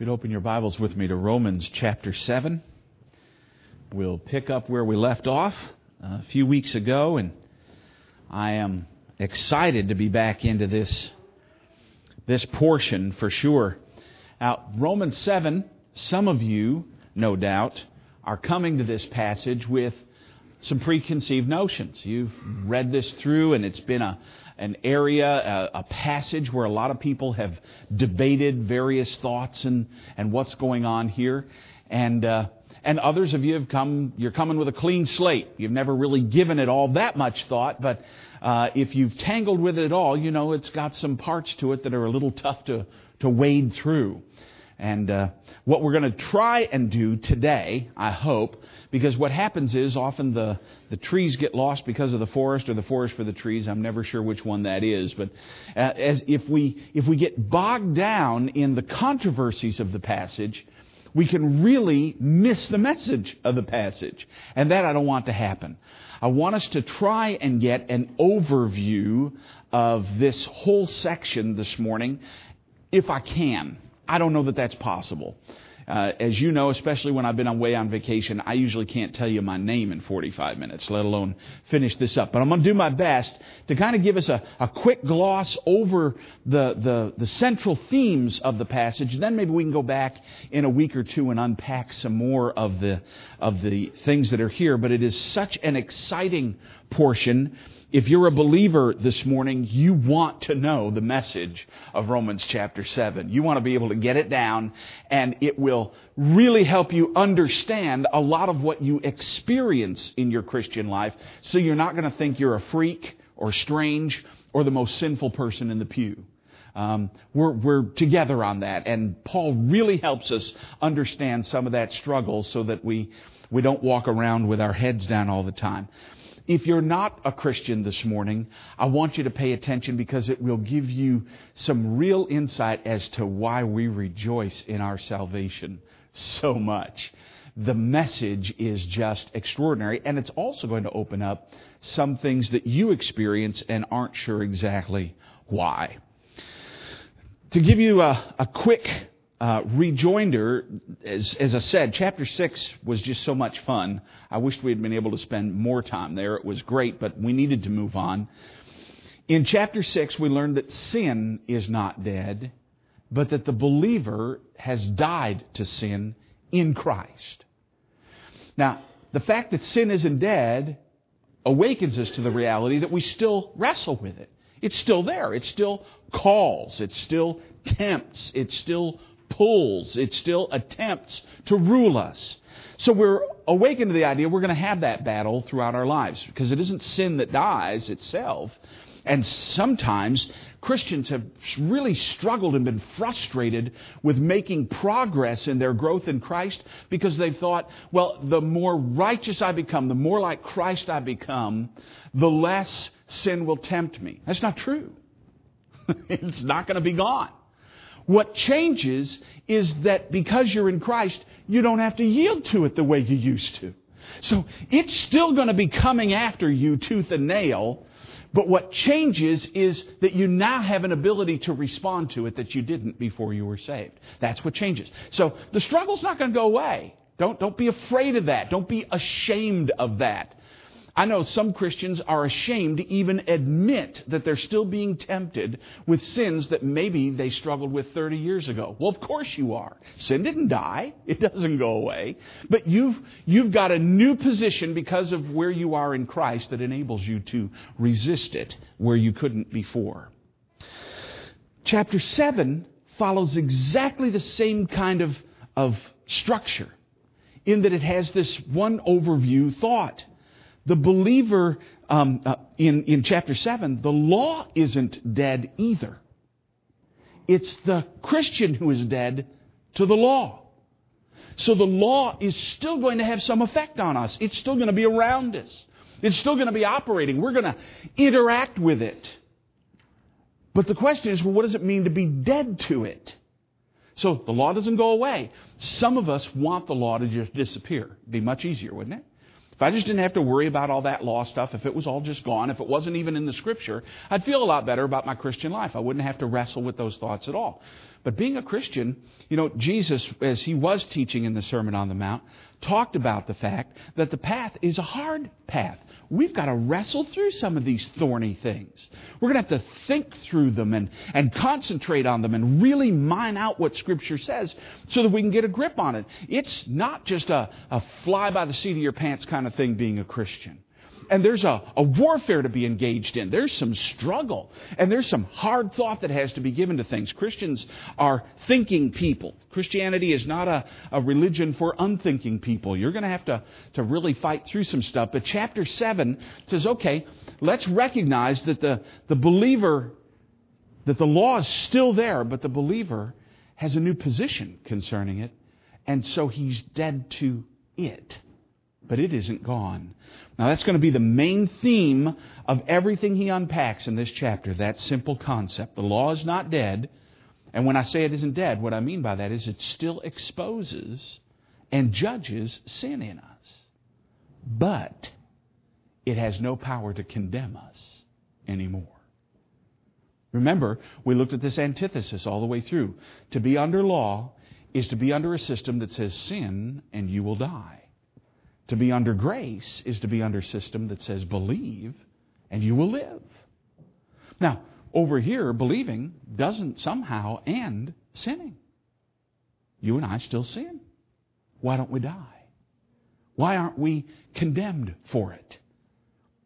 You'd open your Bibles with me to Romans chapter 7, we'll pick up where we left off a few weeks ago, and I am excited to be back into this, this portion for sure. Now, Romans 7, some of you, no doubt, are coming to this passage with some preconceived notions. You've read this through, and it's been a, an area, a, a, passage where a lot of people have debated various thoughts and, and what's going on here. And, uh, and others of you have come, you're coming with a clean slate. You've never really given it all that much thought, but uh, if you've tangled with it at all, you know it's got some parts to it that are a little tough to, to wade through. And uh, what we're going to try and do today, I hope, because what happens is often the, the trees get lost because of the forest or the forest for the trees. I'm never sure which one that is. But uh, as if, we, if we get bogged down in the controversies of the passage, we can really miss the message of the passage. And that I don't want to happen. I want us to try and get an overview of this whole section this morning, if I can. I don't know that that's possible. Uh, as you know, especially when I've been away on vacation, I usually can't tell you my name in 45 minutes, let alone finish this up. But I'm going to do my best to kind of give us a, a quick gloss over the, the, the central themes of the passage. Then maybe we can go back in a week or two and unpack some more of the, of the things that are here. But it is such an exciting portion if you're a believer this morning, you want to know the message of Romans chapter 7. You want to be able to get it down, and it will really help you understand a lot of what you experience in your Christian life so you're not going to think you're a freak or strange or the most sinful person in the pew. Um, we're, we're together on that, and Paul really helps us understand some of that struggle so that we, we don't walk around with our heads down all the time. If you're not a Christian this morning, I want you to pay attention because it will give you some real insight as to why we rejoice in our salvation so much. The message is just extraordinary, and it's also going to open up some things that you experience and aren't sure exactly why. To give you a, a quick uh, rejoinder, as, as I said, chapter 6 was just so much fun. I wished we had been able to spend more time there. It was great, but we needed to move on. In chapter 6, we learned that sin is not dead, but that the believer has died to sin in Christ. Now, the fact that sin isn't dead awakens us to the reality that we still wrestle with it. It's still there. It still calls. It still tempts. It still pulls, it still attempts to rule us. So we're awakened to the idea we're going to have that battle throughout our lives because it isn't sin that dies itself. And sometimes Christians have really struggled and been frustrated with making progress in their growth in Christ because they've thought, well, the more righteous I become, the more like Christ I become, the less sin will tempt me. That's not true. it's not going to be gone. What changes is that because you're in Christ, you don't have to yield to it the way you used to. So it's still going to be coming after you tooth and nail, but what changes is that you now have an ability to respond to it that you didn't before you were saved. That's what changes. So the struggle's not going to go away. Don't, don't be afraid of that. Don't be ashamed of that. I know some Christians are ashamed to even admit that they're still being tempted with sins that maybe they struggled with 30 years ago. Well, of course you are. Sin didn't die. It doesn't go away. But you've, you've got a new position because of where you are in Christ that enables you to resist it where you couldn't before. Chapter 7 follows exactly the same kind of, of structure in that it has this one overview thought the believer um, uh, in, in chapter 7, the law isn't dead either. It's the Christian who is dead to the law. So the law is still going to have some effect on us. It's still going to be around us. It's still going to be operating. We're going to interact with it. But the question is, well, what does it mean to be dead to it? So the law doesn't go away. Some of us want the law to just disappear. It'd be much easier, wouldn't it? If I just didn't have to worry about all that law stuff, if it was all just gone, if it wasn't even in the scripture, I'd feel a lot better about my Christian life. I wouldn't have to wrestle with those thoughts at all. But being a Christian, you know, Jesus, as he was teaching in the Sermon on the Mount, talked about the fact that the path is a hard path. We've got to wrestle through some of these thorny things. We're going to have to think through them and, and concentrate on them and really mine out what Scripture says so that we can get a grip on it. It's not just a, a fly by the seat of your pants kind of thing being a Christian and there's a, a warfare to be engaged in. There's some struggle, and there's some hard thought that has to be given to things. Christians are thinking people. Christianity is not a, a religion for unthinking people. You're going to have to, to really fight through some stuff. But chapter 7 says, okay, let's recognize that the, the believer, that the law is still there, but the believer has a new position concerning it, and so he's dead to it. But it isn't gone. Now, that's going to be the main theme of everything he unpacks in this chapter that simple concept. The law is not dead. And when I say it isn't dead, what I mean by that is it still exposes and judges sin in us. But it has no power to condemn us anymore. Remember, we looked at this antithesis all the way through. To be under law is to be under a system that says sin and you will die. To be under grace is to be under a system that says believe and you will live. Now, over here, believing doesn't somehow end sinning. You and I still sin. Why don't we die? Why aren't we condemned for it?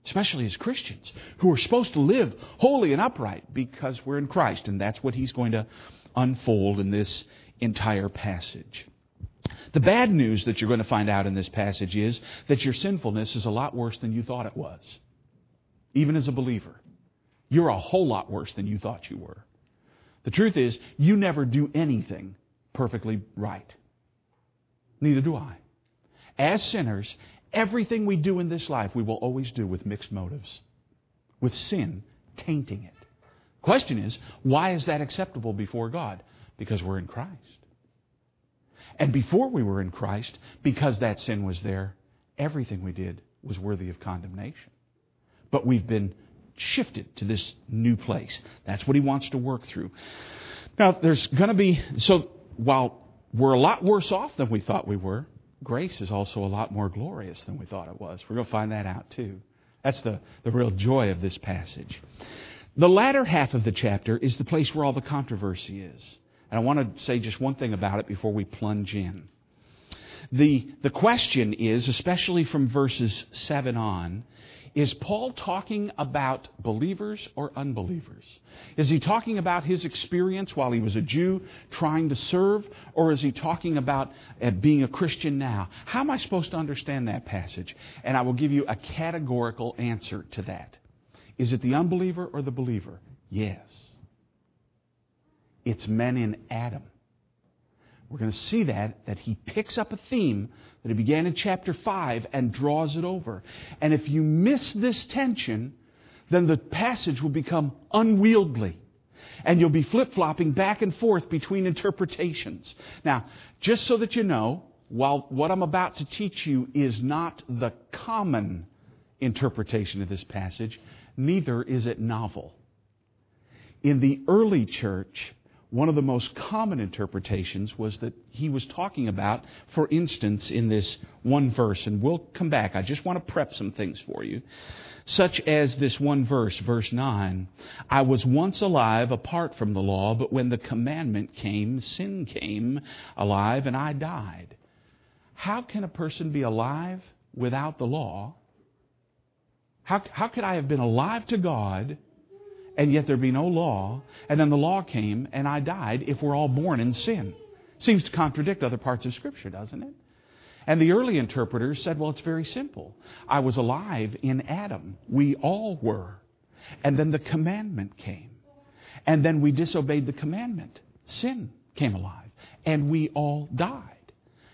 Especially as Christians who are supposed to live holy and upright because we're in Christ, and that's what he's going to unfold in this entire passage. The bad news that you're going to find out in this passage is that your sinfulness is a lot worse than you thought it was. Even as a believer, you're a whole lot worse than you thought you were. The truth is, you never do anything perfectly right. Neither do I. As sinners, everything we do in this life, we will always do with mixed motives, with sin tainting it. Question is, why is that acceptable before God? Because we're in Christ. And before we were in Christ, because that sin was there, everything we did was worthy of condemnation. But we've been shifted to this new place. That's what he wants to work through. Now, there's going to be, so while we're a lot worse off than we thought we were, grace is also a lot more glorious than we thought it was. We're going to find that out too. That's the, the real joy of this passage. The latter half of the chapter is the place where all the controversy is. And I want to say just one thing about it before we plunge in. The, the question is, especially from verses 7 on, is Paul talking about believers or unbelievers? Is he talking about his experience while he was a Jew trying to serve, or is he talking about uh, being a Christian now? How am I supposed to understand that passage? And I will give you a categorical answer to that. Is it the unbeliever or the believer? Yes. It's men in Adam. We're going to see that, that he picks up a theme that he began in chapter 5 and draws it over. And if you miss this tension, then the passage will become unwieldy. And you'll be flip flopping back and forth between interpretations. Now, just so that you know, while what I'm about to teach you is not the common interpretation of this passage, neither is it novel. In the early church, one of the most common interpretations was that he was talking about, for instance, in this one verse, and we'll come back. I just want to prep some things for you. Such as this one verse, verse 9 I was once alive apart from the law, but when the commandment came, sin came alive, and I died. How can a person be alive without the law? How, how could I have been alive to God and yet there be no law, and then the law came and I died if we're all born in sin. Seems to contradict other parts of Scripture, doesn't it? And the early interpreters said, well, it's very simple. I was alive in Adam. We all were. And then the commandment came. And then we disobeyed the commandment. Sin came alive. And we all died.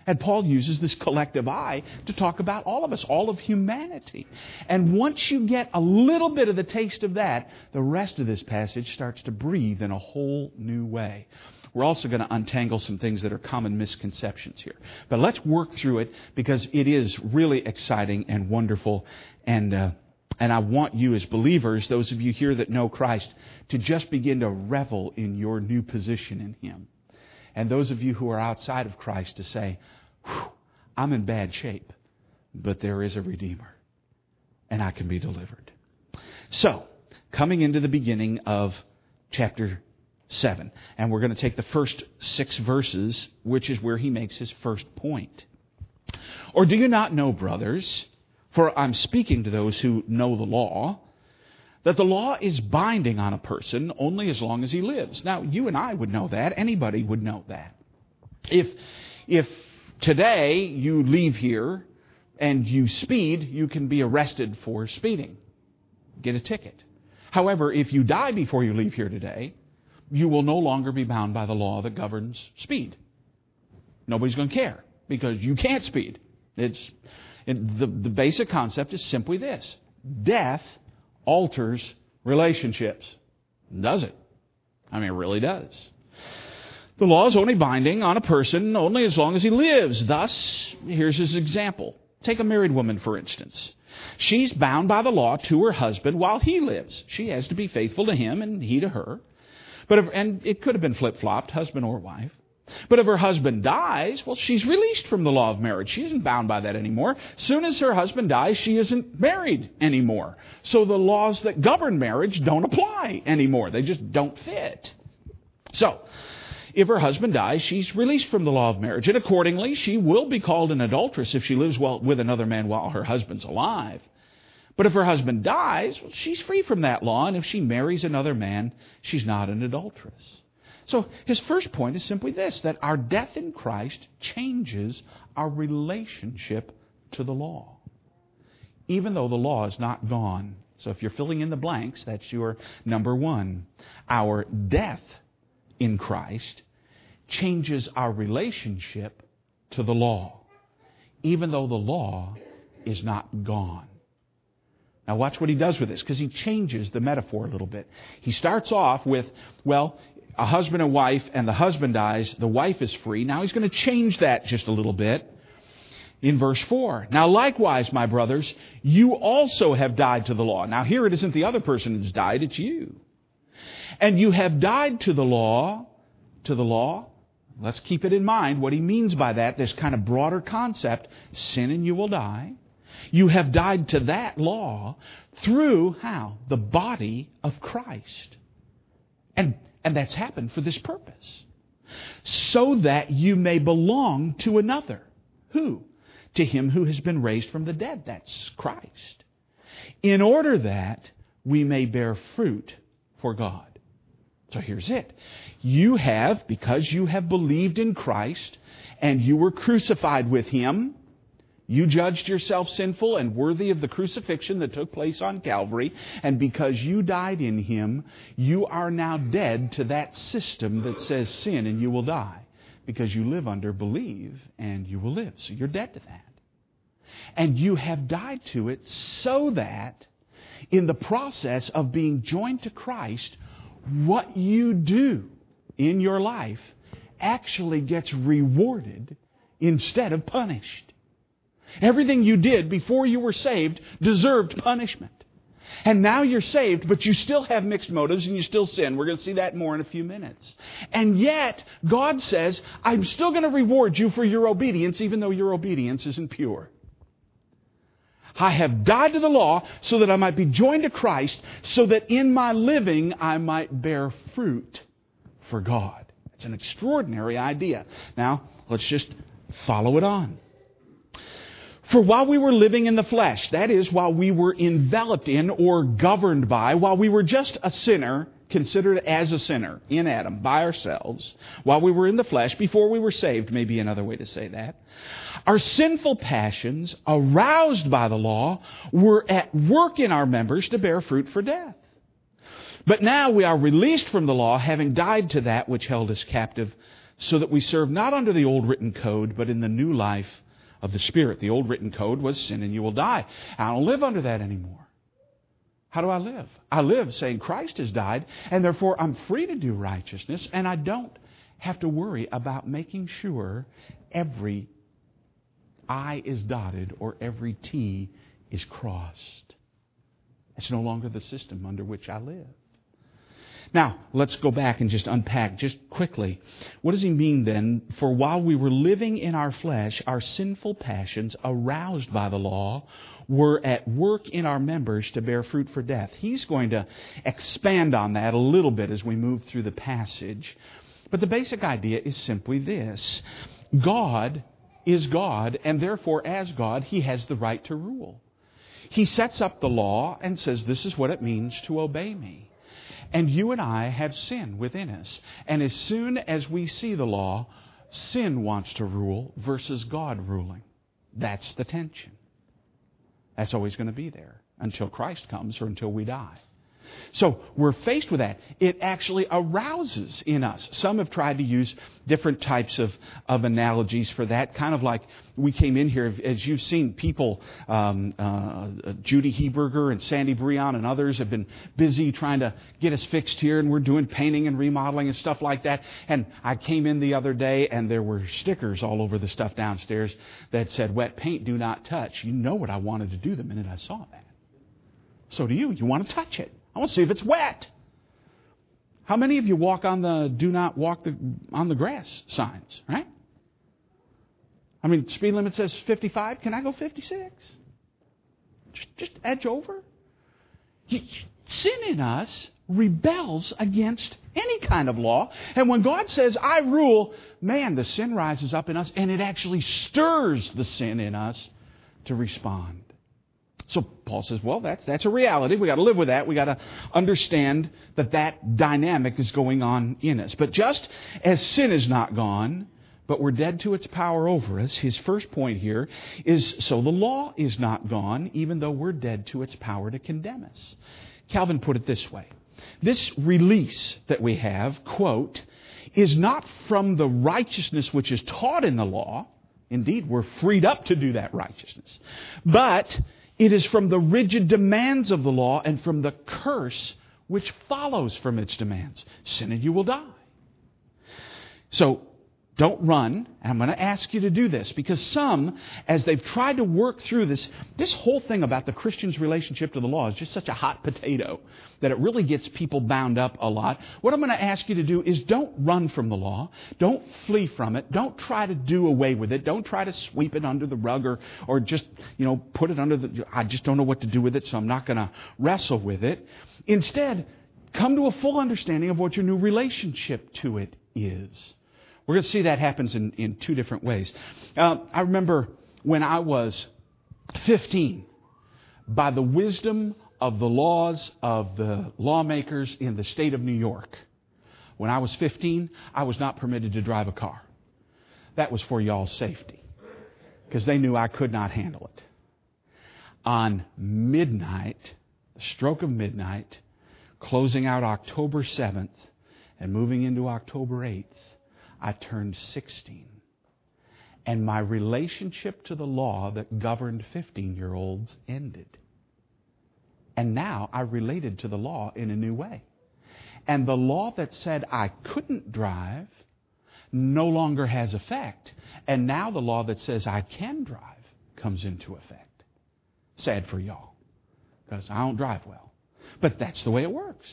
And Paul uses this collective I to talk about all of us, all of humanity. And once you get a little bit of the taste of that, the rest of this passage starts to breathe in a whole new way. We're also going to untangle some things that are common misconceptions here. But let's work through it because it is really exciting and wonderful. And, uh, and I want you as believers, those of you here that know Christ, to just begin to revel in your new position in Him. And those of you who are outside of Christ to say, I'm in bad shape, but there is a Redeemer, and I can be delivered. So, coming into the beginning of chapter 7, and we're going to take the first six verses, which is where he makes his first point. Or do you not know, brothers, for I'm speaking to those who know the law, that the law is binding on a person only as long as he lives. Now, you and I would know that. Anybody would know that. If, if today you leave here and you speed, you can be arrested for speeding, get a ticket. However, if you die before you leave here today, you will no longer be bound by the law that governs speed. Nobody's going to care because you can't speed. It's the, the basic concept is simply this: death alters relationships. Does it? I mean, it really does. The law is only binding on a person only as long as he lives. Thus, here's his example. Take a married woman, for instance. She's bound by the law to her husband while he lives. She has to be faithful to him and he to her. But if, and it could have been flip flopped, husband or wife. But if her husband dies, well, she's released from the law of marriage. She isn't bound by that anymore. Soon as her husband dies, she isn't married anymore. So the laws that govern marriage don't apply anymore. They just don't fit. So, if her husband dies, she's released from the law of marriage. And accordingly, she will be called an adulteress if she lives well with another man while her husband's alive. But if her husband dies, well, she's free from that law. And if she marries another man, she's not an adulteress. So his first point is simply this that our death in Christ changes our relationship to the law. Even though the law is not gone. So if you're filling in the blanks, that's your number one. Our death in Christ changes our relationship to the law. Even though the law is not gone. Now, watch what he does with this, because he changes the metaphor a little bit. He starts off with, well, a husband and wife, and the husband dies, the wife is free. Now he's going to change that just a little bit in verse 4. Now, likewise, my brothers, you also have died to the law. Now, here it isn't the other person who's died, it's you. And you have died to the law, to the law. Let's keep it in mind what he means by that, this kind of broader concept sin and you will die. You have died to that law through how? The body of Christ. And and that's happened for this purpose. So that you may belong to another. Who? To him who has been raised from the dead. That's Christ. In order that we may bear fruit for God. So here's it. You have, because you have believed in Christ and you were crucified with him, you judged yourself sinful and worthy of the crucifixion that took place on Calvary, and because you died in Him, you are now dead to that system that says sin and you will die. Because you live under believe and you will live. So you're dead to that. And you have died to it so that in the process of being joined to Christ, what you do in your life actually gets rewarded instead of punished. Everything you did before you were saved deserved punishment. And now you're saved, but you still have mixed motives and you still sin. We're going to see that more in a few minutes. And yet, God says, I'm still going to reward you for your obedience, even though your obedience isn't pure. I have died to the law so that I might be joined to Christ, so that in my living I might bear fruit for God. It's an extraordinary idea. Now, let's just follow it on. For while we were living in the flesh, that is, while we were enveloped in or governed by, while we were just a sinner, considered as a sinner in Adam by ourselves, while we were in the flesh, before we were saved, may be another way to say that, our sinful passions, aroused by the law, were at work in our members to bear fruit for death. But now we are released from the law, having died to that which held us captive, so that we serve not under the old written code, but in the new life of the Spirit. The old written code was sin and you will die. I don't live under that anymore. How do I live? I live saying Christ has died, and therefore I'm free to do righteousness, and I don't have to worry about making sure every I is dotted or every T is crossed. It's no longer the system under which I live. Now, let's go back and just unpack just quickly. What does he mean then? For while we were living in our flesh, our sinful passions, aroused by the law, were at work in our members to bear fruit for death. He's going to expand on that a little bit as we move through the passage. But the basic idea is simply this God is God, and therefore, as God, He has the right to rule. He sets up the law and says, This is what it means to obey me. And you and I have sin within us. And as soon as we see the law, sin wants to rule versus God ruling. That's the tension. That's always going to be there until Christ comes or until we die. So we're faced with that. It actually arouses in us. Some have tried to use different types of, of analogies for that, kind of like we came in here, as you've seen, people, um, uh, Judy Heberger and Sandy Breon and others have been busy trying to get us fixed here, and we're doing painting and remodeling and stuff like that. And I came in the other day, and there were stickers all over the stuff downstairs that said, Wet paint, do not touch. You know what I wanted to do the minute I saw that. So do you. You want to touch it. I want to see if it's wet. How many of you walk on the do not walk the, on the grass signs, right? I mean, speed limit says 55. Can I go 56? Just, just edge over. Sin in us rebels against any kind of law. And when God says, I rule, man, the sin rises up in us and it actually stirs the sin in us to respond. So Paul says, well, that's, that's a reality. We've got to live with that. We've got to understand that that dynamic is going on in us. But just as sin is not gone, but we're dead to its power over us, his first point here is so the law is not gone, even though we're dead to its power to condemn us. Calvin put it this way. This release that we have, quote, is not from the righteousness which is taught in the law. Indeed, we're freed up to do that righteousness. But it is from the rigid demands of the law and from the curse which follows from its demands. Sin and you will die. So, don't run. And I'm going to ask you to do this because some, as they've tried to work through this, this whole thing about the Christian's relationship to the law is just such a hot potato that it really gets people bound up a lot. What I'm going to ask you to do is don't run from the law. Don't flee from it. Don't try to do away with it. Don't try to sweep it under the rug or, or just, you know, put it under the, I just don't know what to do with it, so I'm not going to wrestle with it. Instead, come to a full understanding of what your new relationship to it is. We're going to see that happens in, in two different ways. Uh, I remember when I was 15, by the wisdom of the laws of the lawmakers in the state of New York, when I was 15, I was not permitted to drive a car. That was for y'all's safety, because they knew I could not handle it. On midnight, the stroke of midnight, closing out October 7th and moving into October 8th, I turned 16. And my relationship to the law that governed 15 year olds ended. And now I related to the law in a new way. And the law that said I couldn't drive no longer has effect. And now the law that says I can drive comes into effect. Sad for y'all, because I don't drive well. But that's the way it works.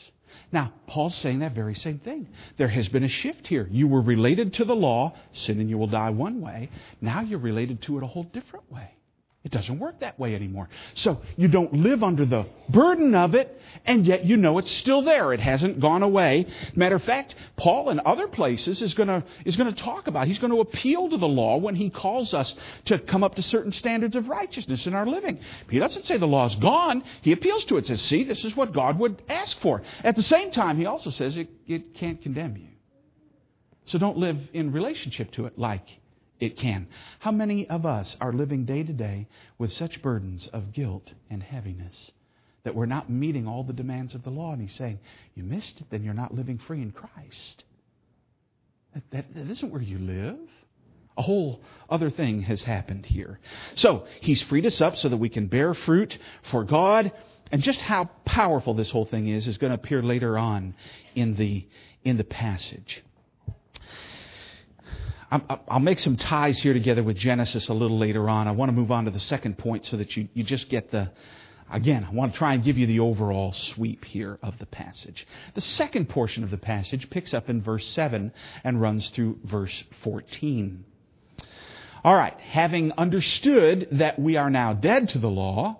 Now, Paul's saying that very same thing. There has been a shift here. You were related to the law, sin and you will die one way. Now you're related to it a whole different way. It doesn't work that way anymore. So you don't live under the burden of it, and yet you know it's still there. It hasn't gone away. Matter of fact, Paul in other places is going to is going to talk about. He's going to appeal to the law when he calls us to come up to certain standards of righteousness in our living. He doesn't say the law's gone. He appeals to it. Says, "See, this is what God would ask for." At the same time, he also says it, it can't condemn you. So don't live in relationship to it like it can. How many of us are living day to day with such burdens of guilt and heaviness that we're not meeting all the demands of the law? And he's saying, You missed it, then you're not living free in Christ. That, that, that isn't where you live. A whole other thing has happened here. So, he's freed us up so that we can bear fruit for God. And just how powerful this whole thing is is going to appear later on in the, in the passage. I'll make some ties here together with Genesis a little later on. I want to move on to the second point so that you, you just get the, Again, I want to try and give you the overall sweep here of the passage. The second portion of the passage picks up in verse 7 and runs through verse 14. All right, having understood that we are now dead to the law,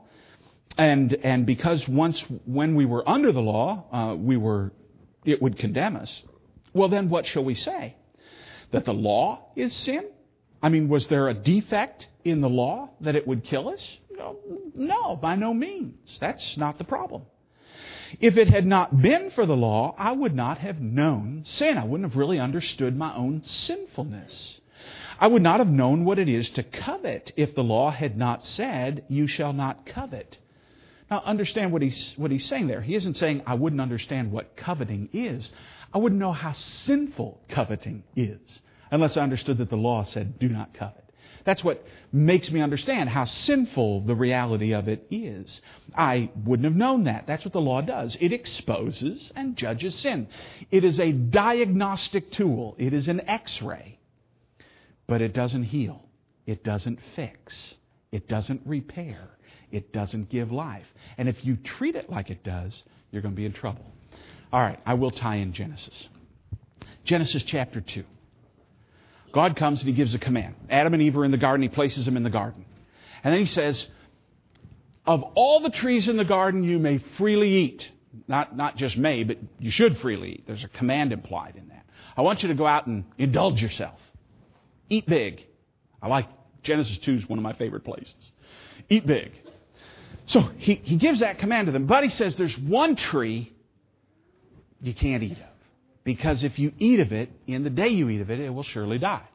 and, and because once when we were under the law, uh, we were, it would condemn us, well, then what shall we say? That the law is sin? I mean, was there a defect in the law that it would kill us? No, no, by no means. That's not the problem. If it had not been for the law, I would not have known sin. I wouldn't have really understood my own sinfulness. I would not have known what it is to covet if the law had not said, You shall not covet. Now, understand what he's, what he's saying there. He isn't saying I wouldn't understand what coveting is. I wouldn't know how sinful coveting is unless I understood that the law said, do not covet. That's what makes me understand how sinful the reality of it is. I wouldn't have known that. That's what the law does. It exposes and judges sin. It is a diagnostic tool, it is an x ray, but it doesn't heal, it doesn't fix, it doesn't repair, it doesn't give life. And if you treat it like it does, you're going to be in trouble. All right, I will tie in Genesis. Genesis chapter 2. God comes and he gives a command. Adam and Eve are in the garden, he places them in the garden. And then he says, Of all the trees in the garden, you may freely eat. Not, not just may, but you should freely eat. There's a command implied in that. I want you to go out and indulge yourself. Eat big. I like Genesis 2 is one of my favorite places. Eat big. So he, he gives that command to them, but he says there's one tree you can't eat of. Because if you eat of it, in the day you eat of it, it will surely die.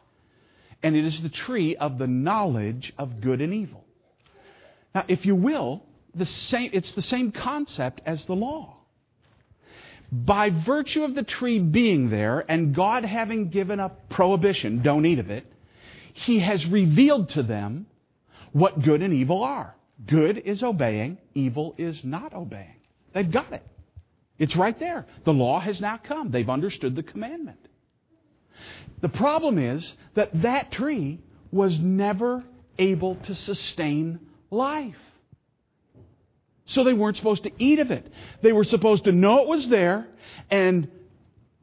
And it is the tree of the knowledge of good and evil. Now, if you will, the same, it's the same concept as the law. By virtue of the tree being there and God having given a prohibition, don't eat of it, He has revealed to them what good and evil are. Good is obeying, evil is not obeying. They've got it. It's right there. The law has now come. They've understood the commandment. The problem is that that tree was never able to sustain life. So they weren't supposed to eat of it. They were supposed to know it was there and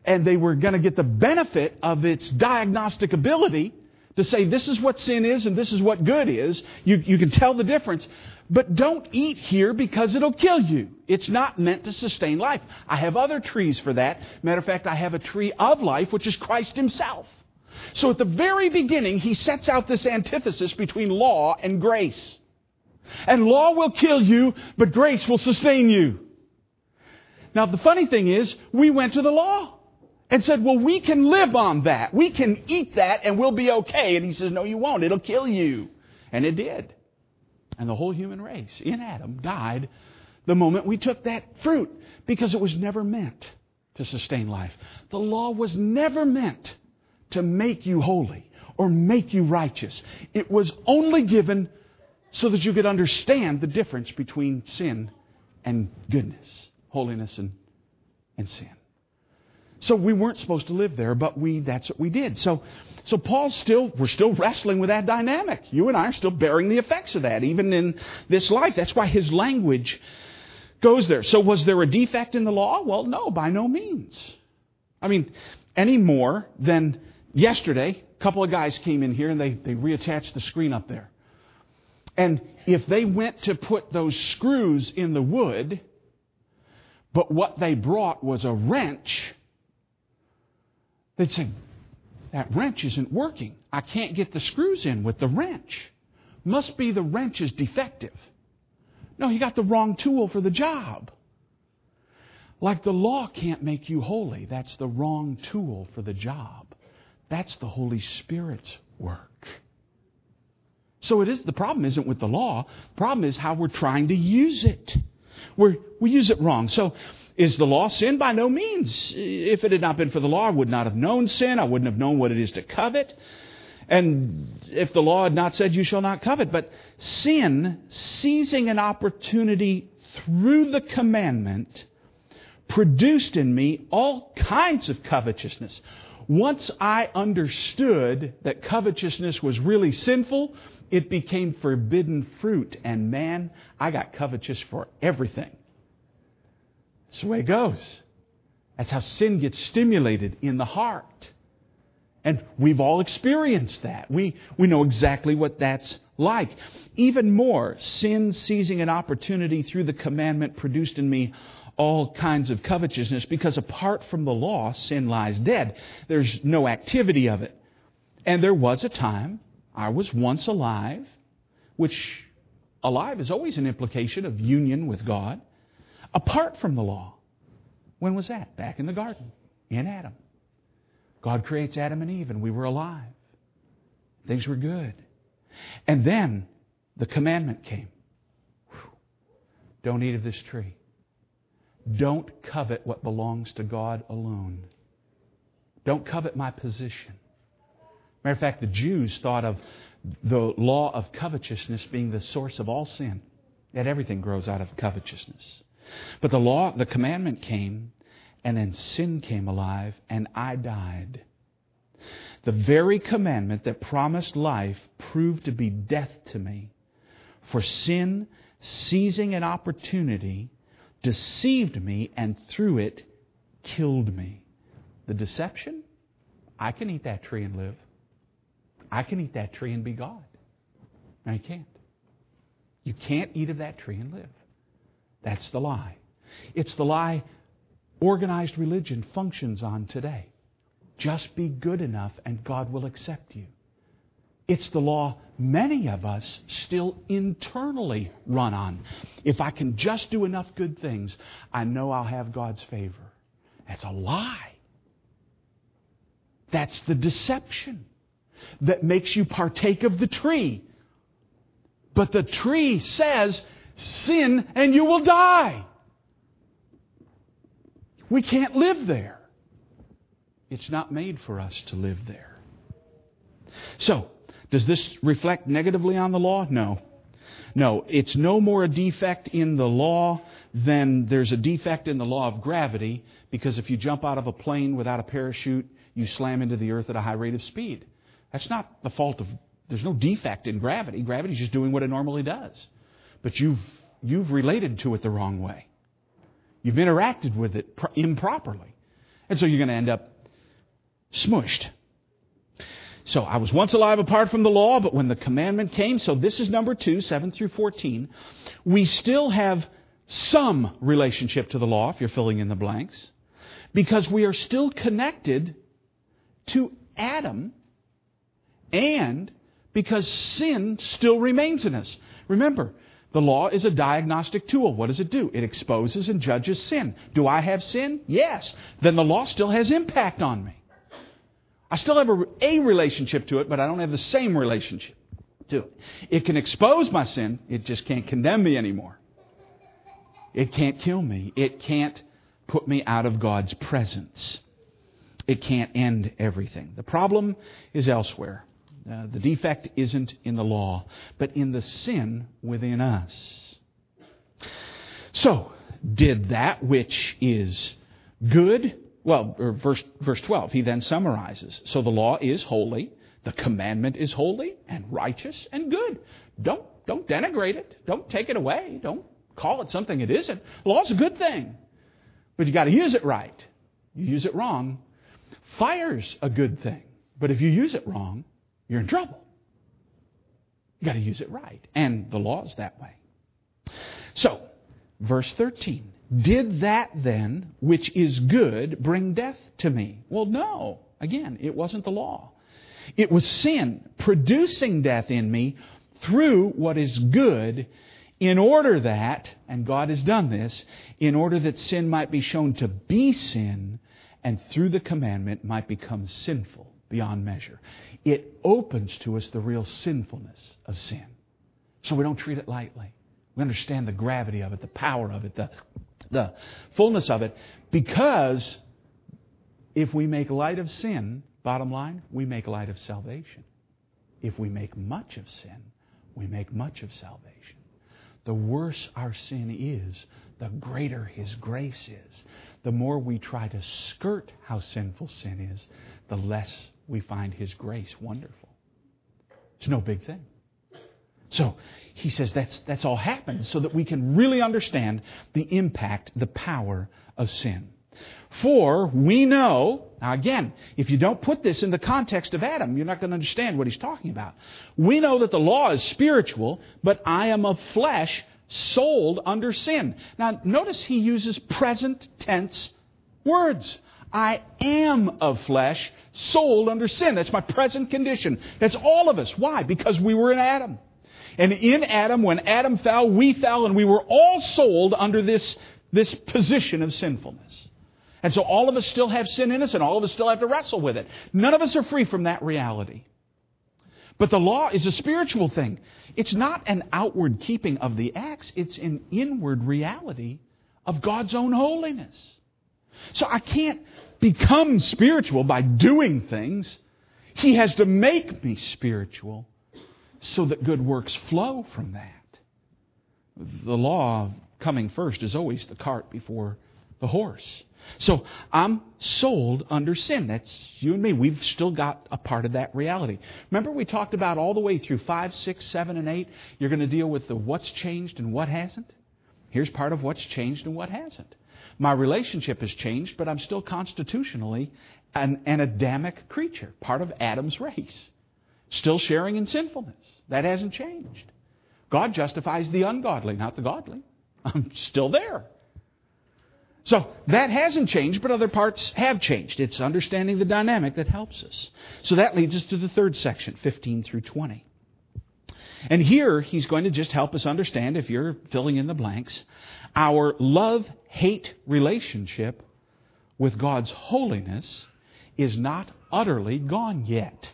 and they were going to get the benefit of its diagnostic ability to say this is what sin is and this is what good is. You, you can tell the difference. But don't eat here because it'll kill you. It's not meant to sustain life. I have other trees for that. Matter of fact, I have a tree of life, which is Christ Himself. So at the very beginning, He sets out this antithesis between law and grace. And law will kill you, but grace will sustain you. Now, the funny thing is, we went to the law and said, Well, we can live on that. We can eat that and we'll be okay. And He says, No, you won't. It'll kill you. And it did. And the whole human race in Adam died the moment we took that fruit because it was never meant to sustain life. The law was never meant to make you holy or make you righteous. It was only given so that you could understand the difference between sin and goodness, holiness and, and sin. So we weren't supposed to live there, but we that's what we did. So so Paul's still, we're still wrestling with that dynamic. You and I are still bearing the effects of that, even in this life. That's why his language goes there. So was there a defect in the law? Well, no, by no means. I mean, any more than yesterday, a couple of guys came in here and they, they reattached the screen up there. And if they went to put those screws in the wood, but what they brought was a wrench, they'd say, that wrench isn't working. I can't get the screws in with the wrench. Must be the wrench is defective. No, you got the wrong tool for the job. Like the law can't make you holy. That's the wrong tool for the job. That's the Holy Spirit's work. So it is the problem isn't with the law. The problem is how we're trying to use it. we we use it wrong. So is the law sin? By no means. If it had not been for the law, I would not have known sin. I wouldn't have known what it is to covet. And if the law had not said, You shall not covet. But sin, seizing an opportunity through the commandment, produced in me all kinds of covetousness. once I understood that covetousness was really sinful, it became forbidden fruit. And man, I got covetous for everything. That's the way it goes. That's how sin gets stimulated in the heart. And we've all experienced that. We, we know exactly what that's like. Even more, sin seizing an opportunity through the commandment produced in me all kinds of covetousness because apart from the law, sin lies dead. There's no activity of it. And there was a time, I was once alive, which alive is always an implication of union with God, apart from the law. When was that? Back in the garden, in Adam. God creates Adam and Eve, and we were alive. Things were good. And then the commandment came Don't eat of this tree. Don't covet what belongs to God alone. Don't covet my position. Matter of fact, the Jews thought of the law of covetousness being the source of all sin, that everything grows out of covetousness. But the law, the commandment came, and then sin came alive, and I died. The very commandment that promised life proved to be death to me. For sin, seizing an opportunity, deceived me, and through it, killed me. The deception? I can eat that tree and live. I can eat that tree and be God. No, you can't. You can't eat of that tree and live. That's the lie. It's the lie organized religion functions on today. Just be good enough and God will accept you. It's the law many of us still internally run on. If I can just do enough good things, I know I'll have God's favor. That's a lie. That's the deception that makes you partake of the tree. But the tree says, sin and you will die. We can't live there. It's not made for us to live there. So, does this reflect negatively on the law? No. No, it's no more a defect in the law than there's a defect in the law of gravity because if you jump out of a plane without a parachute, you slam into the earth at a high rate of speed. That's not the fault of, there's no defect in gravity. Gravity's just doing what it normally does. But you've, you've related to it the wrong way. You've interacted with it improperly. And so you're going to end up smushed. So I was once alive apart from the law, but when the commandment came, so this is number two, 7 through 14, we still have some relationship to the law, if you're filling in the blanks, because we are still connected to Adam and because sin still remains in us. Remember, the law is a diagnostic tool. What does it do? It exposes and judges sin. Do I have sin? Yes. Then the law still has impact on me. I still have a, a relationship to it, but I don't have the same relationship to it. It can expose my sin, it just can't condemn me anymore. It can't kill me. It can't put me out of God's presence. It can't end everything. The problem is elsewhere. Uh, the defect isn't in the law, but in the sin within us. So, did that which is good, well, verse, verse 12, he then summarizes. So the law is holy, the commandment is holy and righteous and good. Don't, don't denigrate it. Don't take it away. Don't call it something it isn't. Law's a good thing, but you got to use it right. You use it wrong. Fire's a good thing, but if you use it wrong, you're in trouble. You got to use it right. And the law is that way. So, verse 13. Did that then, which is good, bring death to me? Well, no. Again, it wasn't the law. It was sin producing death in me through what is good in order that, and God has done this, in order that sin might be shown to be sin and through the commandment might become sinful beyond measure. It opens to us the real sinfulness of sin. So we don't treat it lightly. We understand the gravity of it, the power of it, the, the fullness of it, because if we make light of sin, bottom line, we make light of salvation. If we make much of sin, we make much of salvation. The worse our sin is, the greater His grace is. The more we try to skirt how sinful sin is, the less we find His grace wonderful. It's no big thing. So he says that's, that's all happened so that we can really understand the impact, the power of sin. For we know, now again, if you don't put this in the context of Adam, you're not going to understand what he's talking about. We know that the law is spiritual, but I am of flesh, sold under sin. Now notice he uses present tense words. I am of flesh, sold under sin. That's my present condition. That's all of us. Why? Because we were in Adam. And in Adam, when Adam fell, we fell, and we were all sold under this, this position of sinfulness. And so all of us still have sin in us, and all of us still have to wrestle with it. None of us are free from that reality. But the law is a spiritual thing. It's not an outward keeping of the acts, it's an inward reality of God's own holiness. So I can't become spiritual by doing things. He has to make me spiritual so that good works flow from that. The law coming first is always the cart before the horse. So I'm sold under sin. That's you and me. We've still got a part of that reality. Remember, we talked about all the way through 5, 6, 7, and 8. You're going to deal with the what's changed and what hasn't. Here's part of what's changed and what hasn't. My relationship has changed, but I'm still constitutionally an, an Adamic creature, part of Adam's race. Still sharing in sinfulness. That hasn't changed. God justifies the ungodly, not the godly. I'm still there. So that hasn't changed, but other parts have changed. It's understanding the dynamic that helps us. So that leads us to the third section, 15 through 20. And here he's going to just help us understand, if you're filling in the blanks, our love hate relationship with God's holiness is not utterly gone yet.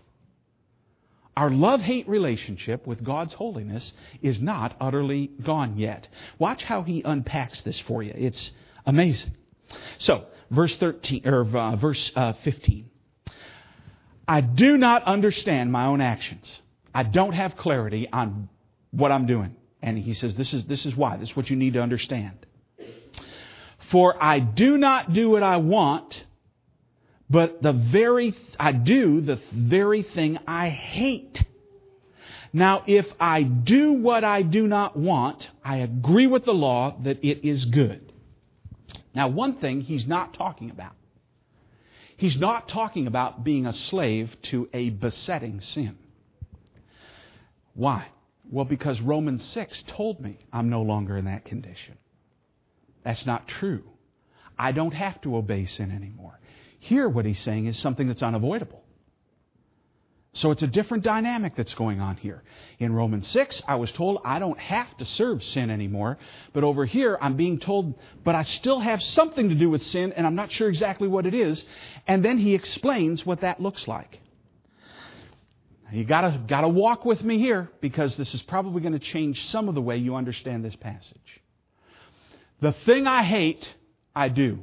Our love hate relationship with God's holiness is not utterly gone yet. Watch how he unpacks this for you. It's amazing. So, verse 13 or uh, verse uh, 15. I do not understand my own actions. I don't have clarity on what I'm doing. And he says this is this is why. This is what you need to understand. For I do not do what I want, but the very, I do the very thing I hate. Now, if I do what I do not want, I agree with the law that it is good. Now, one thing he's not talking about. He's not talking about being a slave to a besetting sin. Why? Well, because Romans 6 told me I'm no longer in that condition. That's not true. I don't have to obey sin anymore. Here, what he's saying is something that's unavoidable. So it's a different dynamic that's going on here. In Romans 6, I was told I don't have to serve sin anymore. But over here, I'm being told, but I still have something to do with sin, and I'm not sure exactly what it is. And then he explains what that looks like. You gotta, gotta walk with me here because this is probably going to change some of the way you understand this passage. The thing I hate, I do.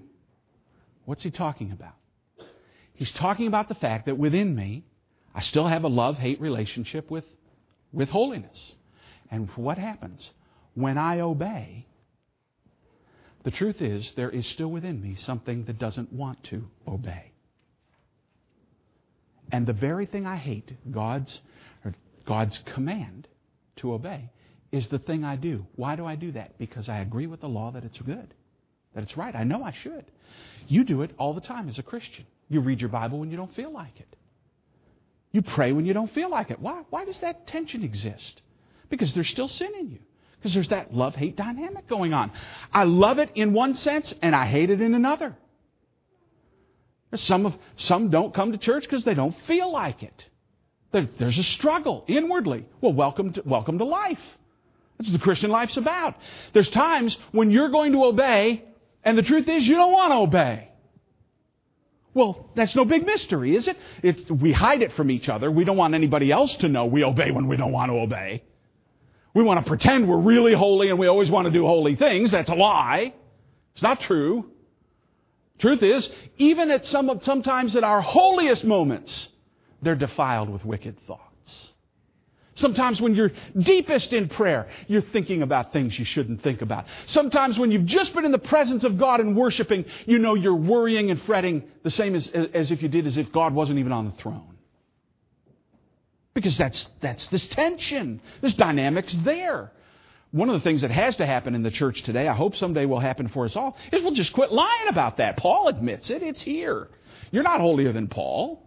What's he talking about? He's talking about the fact that within me, I still have a love hate relationship with, with holiness. And what happens? When I obey, the truth is there is still within me something that doesn't want to obey. And the very thing I hate, God's, God's command to obey, is the thing I do. Why do I do that? Because I agree with the law that it's good, that it's right. I know I should. You do it all the time as a Christian. You read your Bible when you don't feel like it. You pray when you don't feel like it. Why? Why does that tension exist? Because there's still sin in you. Because there's that love hate dynamic going on. I love it in one sense and I hate it in another. Some, of, some don't come to church because they don't feel like it. there's a struggle inwardly. Well, welcome to, welcome to life. That's what the Christian life's about. There's times when you're going to obey, and the truth is you don't want to obey. Well, that's no big mystery, is it? It's, we hide it from each other. We don't want anybody else to know we obey when we don't want to obey. We want to pretend we're really holy and we always want to do holy things. That's a lie. It's not true. Truth is, even at some sometimes at our holiest moments, they're defiled with wicked thoughts. Sometimes when you're deepest in prayer, you're thinking about things you shouldn't think about. Sometimes when you've just been in the presence of God and worshiping, you know you're worrying and fretting the same as, as if you did as if God wasn't even on the throne. Because that's, that's this tension. This dynamic's there. One of the things that has to happen in the church today, I hope someday will happen for us all, is we'll just quit lying about that. Paul admits it. It's here. You're not holier than Paul.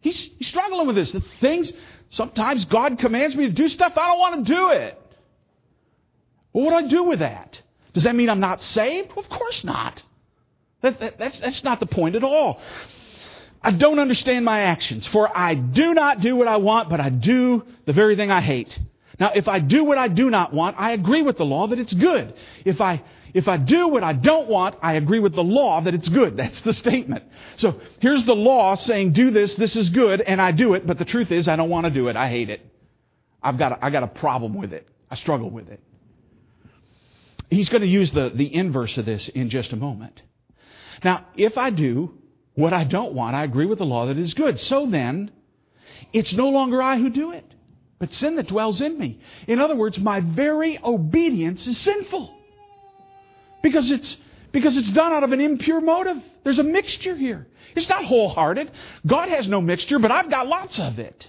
He's, he's struggling with this. The things, Sometimes God commands me to do stuff, I don't want to do it. Well, what do I do with that? Does that mean I'm not saved? Of course not. That, that, that's, that's not the point at all. I don't understand my actions, for I do not do what I want, but I do the very thing I hate. Now, if I do what I do not want, I agree with the law that it's good. If I if I do what I don't want, I agree with the law that it's good. That's the statement. So here's the law saying, do this, this is good, and I do it, but the truth is, I don't want to do it. I hate it. I've got a, I got a problem with it. I struggle with it. He's going to use the, the inverse of this in just a moment. Now, if I do what I don't want, I agree with the law that is good. So then, it's no longer I who do it, but sin that dwells in me. In other words, my very obedience is sinful. Because it's, because it's done out of an impure motive. There's a mixture here. It's not wholehearted. God has no mixture, but I've got lots of it.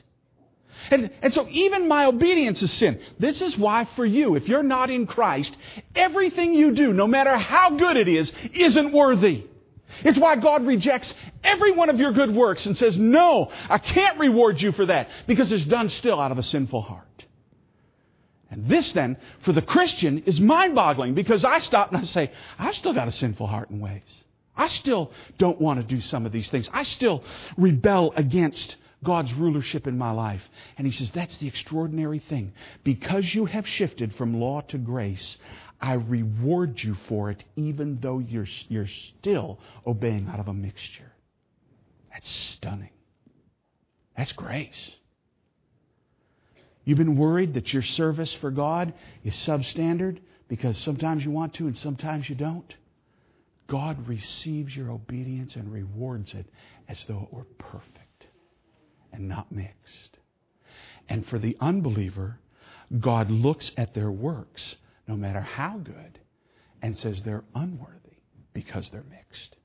And, and so even my obedience is sin. This is why for you, if you're not in Christ, everything you do, no matter how good it is, isn't worthy. It's why God rejects every one of your good works and says, no, I can't reward you for that because it's done still out of a sinful heart. And this then, for the Christian, is mind boggling because I stop and I say, I've still got a sinful heart and ways. I still don't want to do some of these things. I still rebel against God's rulership in my life. And he says, That's the extraordinary thing. Because you have shifted from law to grace, I reward you for it, even though you're, you're still obeying out of a mixture. That's stunning. That's grace. You've been worried that your service for God is substandard because sometimes you want to and sometimes you don't. God receives your obedience and rewards it as though it were perfect and not mixed. And for the unbeliever, God looks at their works, no matter how good, and says they're unworthy because they're mixed.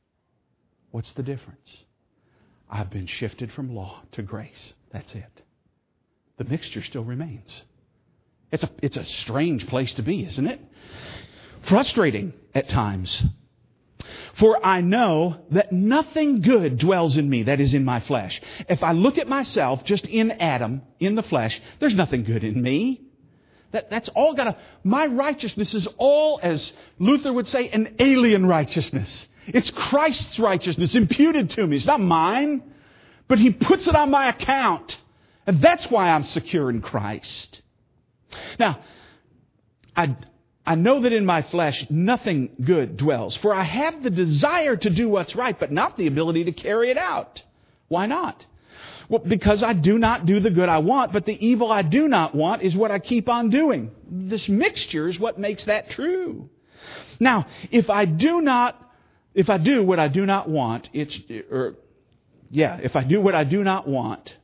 What's the difference? I've been shifted from law to grace. That's it the mixture still remains. It's a, it's a strange place to be, isn't it? Frustrating at times. For I know that nothing good dwells in me, that is in my flesh. If I look at myself just in Adam, in the flesh, there's nothing good in me. That, that's all got to, my righteousness is all, as Luther would say, an alien righteousness. It's Christ's righteousness imputed to me. It's not mine, but He puts it on my account. And that's why I'm secure in Christ. Now, I, I know that in my flesh nothing good dwells, for I have the desire to do what's right, but not the ability to carry it out. Why not? Well, because I do not do the good I want, but the evil I do not want is what I keep on doing. This mixture is what makes that true. Now, if I do not, if I do what I do not want, it's, or, yeah, if I do what I do not want,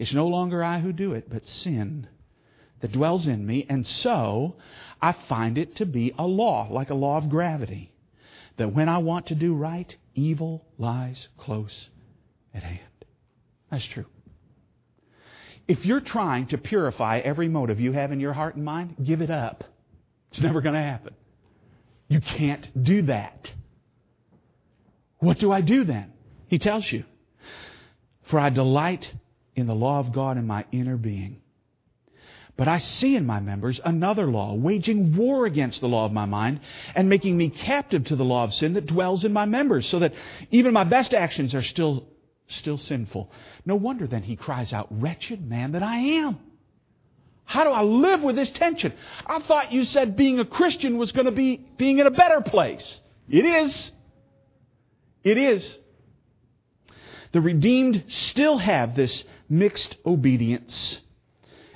it's no longer I who do it, but sin that dwells in me. And so I find it to be a law, like a law of gravity, that when I want to do right, evil lies close at hand. That's true. If you're trying to purify every motive you have in your heart and mind, give it up. It's never going to happen. You can't do that. What do I do then? He tells you. For I delight in the law of God in my inner being. But I see in my members another law, waging war against the law of my mind and making me captive to the law of sin that dwells in my members, so that even my best actions are still, still sinful. No wonder then he cries out, Wretched man that I am. How do I live with this tension? I thought you said being a Christian was going to be being in a better place. It is. It is. The redeemed still have this mixed obedience.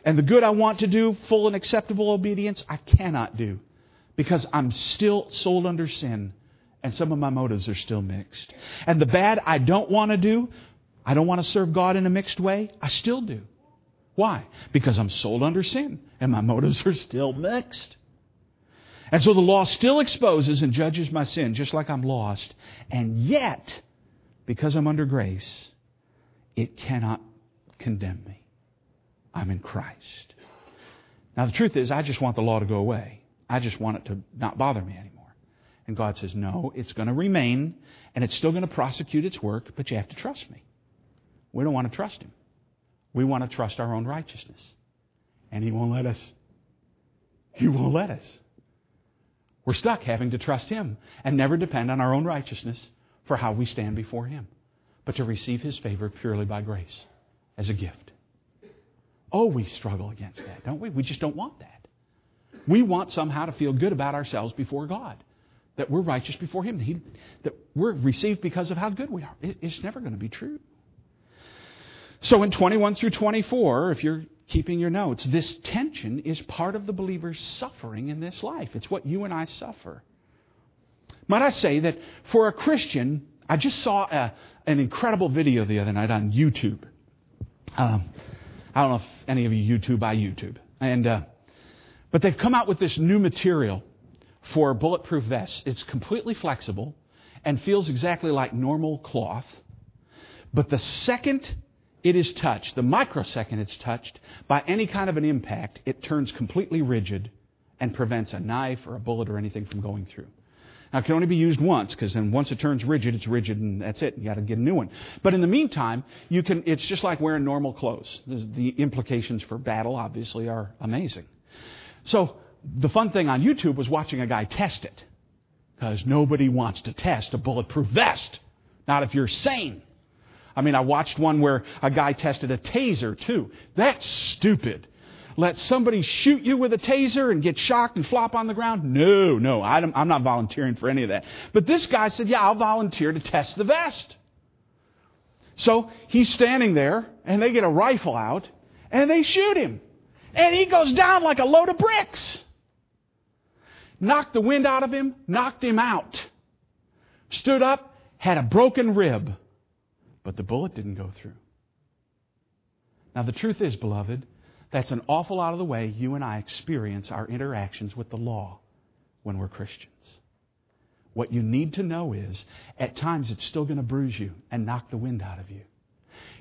And the good I want to do, full and acceptable obedience, I cannot do because I'm still sold under sin and some of my motives are still mixed. And the bad I don't want to do, I don't want to serve God in a mixed way, I still do. Why? Because I'm sold under sin and my motives are still mixed. And so the law still exposes and judges my sin just like I'm lost. And yet, because I'm under grace, it cannot condemn me. I'm in Christ. Now, the truth is, I just want the law to go away. I just want it to not bother me anymore. And God says, no, it's going to remain, and it's still going to prosecute its work, but you have to trust me. We don't want to trust Him. We want to trust our own righteousness. And He won't let us. He won't let us. We're stuck having to trust Him and never depend on our own righteousness for how we stand before Him, but to receive His favor purely by grace as a gift. Oh, we struggle against that, don't we? We just don't want that. We want somehow to feel good about ourselves before God, that we're righteous before Him, that, he, that we're received because of how good we are. It, it's never going to be true. So in 21 through 24, if you're keeping your notes, this tension is part of the believer's suffering in this life. It's what you and I suffer. Might I say that for a Christian, I just saw a, an incredible video the other night on YouTube. Um, I don't know if any of you YouTube, I YouTube. And, uh, but they've come out with this new material for bulletproof vests. It's completely flexible and feels exactly like normal cloth. But the second it is touched, the microsecond it's touched, by any kind of an impact, it turns completely rigid and prevents a knife or a bullet or anything from going through. Now, it can only be used once because then once it turns rigid, it's rigid and that's it. You got to get a new one. But in the meantime, you can. It's just like wearing normal clothes. The implications for battle obviously are amazing. So the fun thing on YouTube was watching a guy test it because nobody wants to test a bulletproof vest. Not if you're sane. I mean, I watched one where a guy tested a taser too. That's stupid. Let somebody shoot you with a taser and get shocked and flop on the ground? No, no, I'm not volunteering for any of that. But this guy said, Yeah, I'll volunteer to test the vest. So he's standing there, and they get a rifle out, and they shoot him. And he goes down like a load of bricks. Knocked the wind out of him, knocked him out. Stood up, had a broken rib. But the bullet didn't go through. Now, the truth is, beloved, that's an awful lot of the way you and I experience our interactions with the law when we're Christians. What you need to know is, at times, it's still going to bruise you and knock the wind out of you.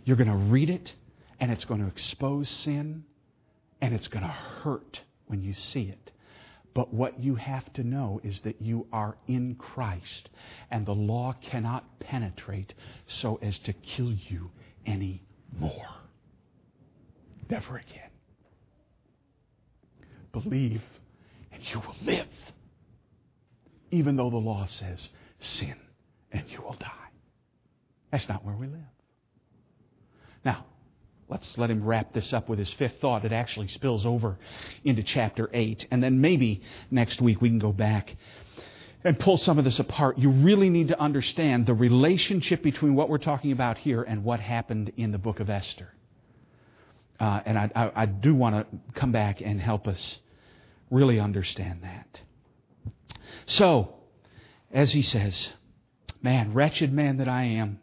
You're going to read it, and it's going to expose sin, and it's going to hurt when you see it. But what you have to know is that you are in Christ, and the law cannot penetrate so as to kill you anymore. Never again. Believe, and you will live. Even though the law says, sin, and you will die. That's not where we live. Now, Let's let him wrap this up with his fifth thought. It actually spills over into chapter 8. And then maybe next week we can go back and pull some of this apart. You really need to understand the relationship between what we're talking about here and what happened in the book of Esther. Uh, and I, I, I do want to come back and help us really understand that. So, as he says, man, wretched man that I am,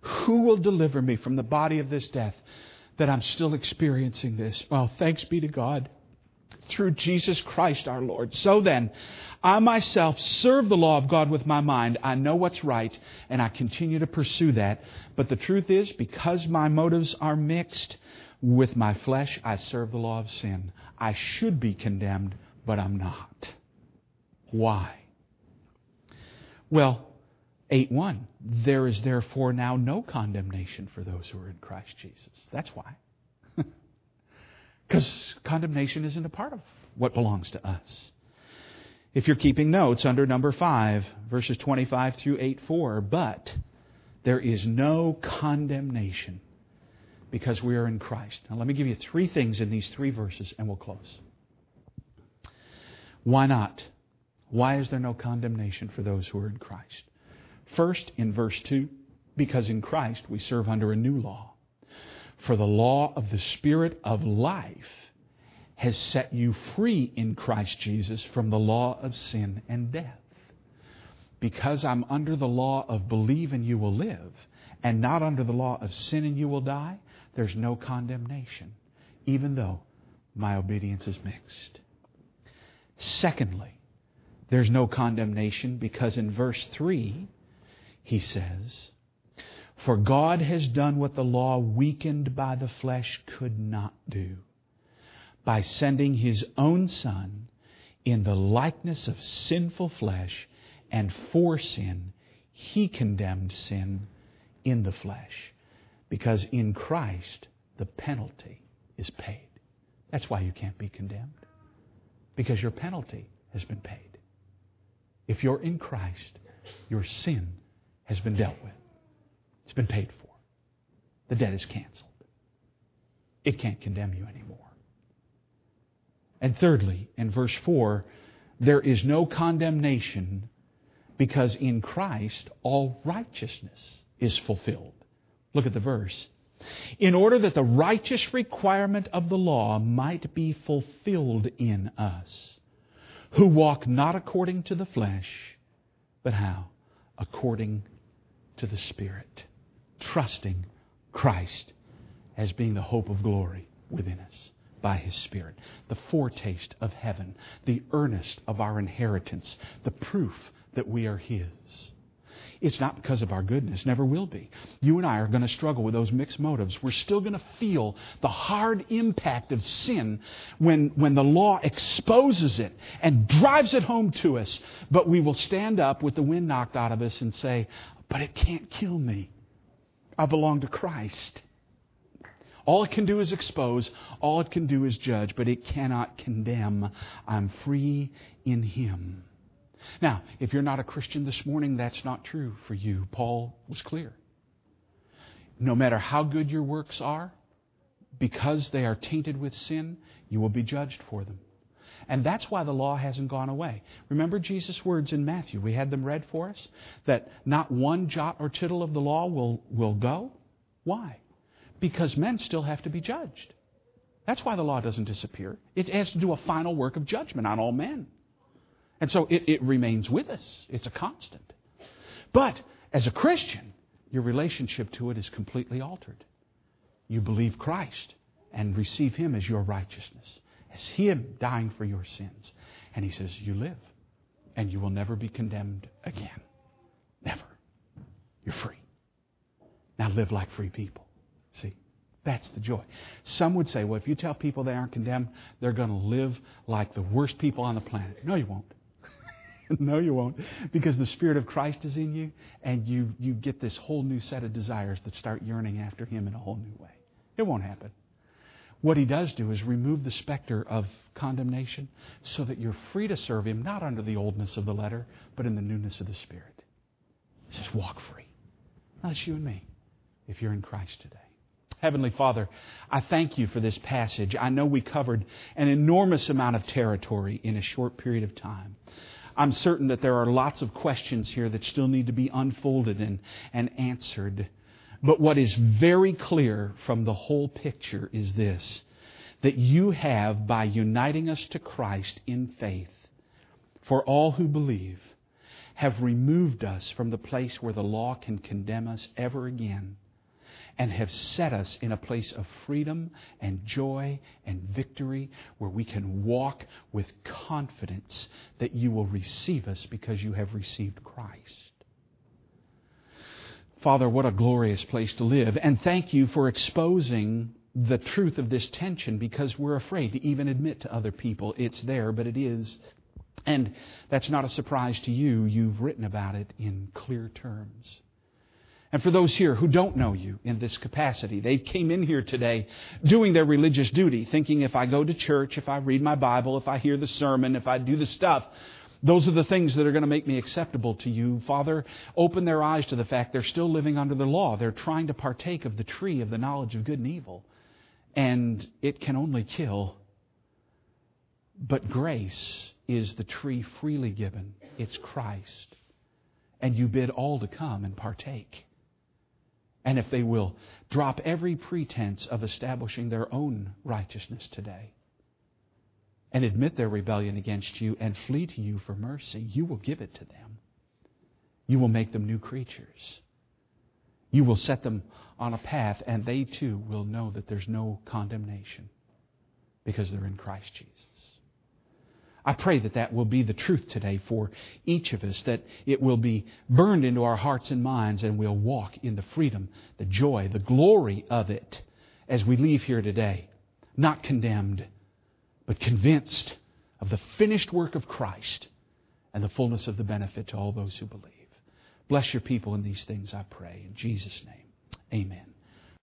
who will deliver me from the body of this death that I'm still experiencing this? Well, thanks be to God through Jesus Christ our Lord. So then, I myself serve the law of God with my mind. I know what's right, and I continue to pursue that. But the truth is, because my motives are mixed with my flesh, I serve the law of sin. I should be condemned, but I'm not. Why? Well, 8 1. There is therefore now no condemnation for those who are in Christ Jesus. That's why. Because condemnation isn't a part of what belongs to us. If you're keeping notes under number 5, verses 25 through 8 4, but there is no condemnation because we are in Christ. Now, let me give you three things in these three verses and we'll close. Why not? Why is there no condemnation for those who are in Christ? First, in verse 2, because in Christ we serve under a new law. For the law of the Spirit of life has set you free in Christ Jesus from the law of sin and death. Because I'm under the law of believe and you will live, and not under the law of sin and you will die, there's no condemnation, even though my obedience is mixed. Secondly, there's no condemnation because in verse 3, he says, For God has done what the law weakened by the flesh could not do, by sending his own Son in the likeness of sinful flesh, and for sin, he condemned sin in the flesh. Because in Christ, the penalty is paid. That's why you can't be condemned. Because your penalty has been paid. If you're in Christ, your sin has been dealt with. It's been paid for. The debt is canceled. It can't condemn you anymore. And thirdly, in verse 4, there is no condemnation because in Christ all righteousness is fulfilled. Look at the verse. In order that the righteous requirement of the law might be fulfilled in us, who walk not according to the flesh, but how? According to the Spirit, trusting Christ as being the hope of glory within us by His Spirit, the foretaste of heaven, the earnest of our inheritance, the proof that we are His. It's not because of our goodness, never will be. You and I are going to struggle with those mixed motives. We're still going to feel the hard impact of sin when, when the law exposes it and drives it home to us. But we will stand up with the wind knocked out of us and say, But it can't kill me. I belong to Christ. All it can do is expose, all it can do is judge, but it cannot condemn. I'm free in Him. Now, if you're not a Christian this morning, that's not true for you. Paul was clear. No matter how good your works are, because they are tainted with sin, you will be judged for them. And that's why the law hasn't gone away. Remember Jesus' words in Matthew? We had them read for us that not one jot or tittle of the law will, will go. Why? Because men still have to be judged. That's why the law doesn't disappear. It has to do a final work of judgment on all men. And so it, it remains with us. It's a constant. But as a Christian, your relationship to it is completely altered. You believe Christ and receive Him as your righteousness, as Him dying for your sins. And He says, You live, and you will never be condemned again. Never. You're free. Now live like free people. See? That's the joy. Some would say, well, if you tell people they aren't condemned, they're going to live like the worst people on the planet. No, you won't. no, you won't. Because the Spirit of Christ is in you, and you, you get this whole new set of desires that start yearning after Him in a whole new way. It won't happen. What He does do is remove the specter of condemnation so that you're free to serve Him, not under the oldness of the letter, but in the newness of the Spirit. He says, walk free. Now, that's you and me, if you're in Christ today. Heavenly Father, I thank you for this passage. I know we covered an enormous amount of territory in a short period of time. I'm certain that there are lots of questions here that still need to be unfolded and, and answered. But what is very clear from the whole picture is this that you have, by uniting us to Christ in faith, for all who believe, have removed us from the place where the law can condemn us ever again and have set us in a place of freedom and joy and victory where we can walk with confidence that you will receive us because you have received Christ. Father, what a glorious place to live. And thank you for exposing the truth of this tension because we're afraid to even admit to other people it's there, but it is. And that's not a surprise to you. You've written about it in clear terms. And for those here who don't know you in this capacity, they came in here today doing their religious duty, thinking if I go to church, if I read my Bible, if I hear the sermon, if I do the stuff, those are the things that are going to make me acceptable to you. Father, open their eyes to the fact they're still living under the law. They're trying to partake of the tree of the knowledge of good and evil. And it can only kill. But grace is the tree freely given. It's Christ. And you bid all to come and partake. And if they will drop every pretense of establishing their own righteousness today and admit their rebellion against you and flee to you for mercy, you will give it to them. You will make them new creatures. You will set them on a path, and they too will know that there's no condemnation because they're in Christ Jesus. I pray that that will be the truth today for each of us, that it will be burned into our hearts and minds, and we'll walk in the freedom, the joy, the glory of it as we leave here today. Not condemned, but convinced of the finished work of Christ and the fullness of the benefit to all those who believe. Bless your people in these things, I pray. In Jesus' name, amen.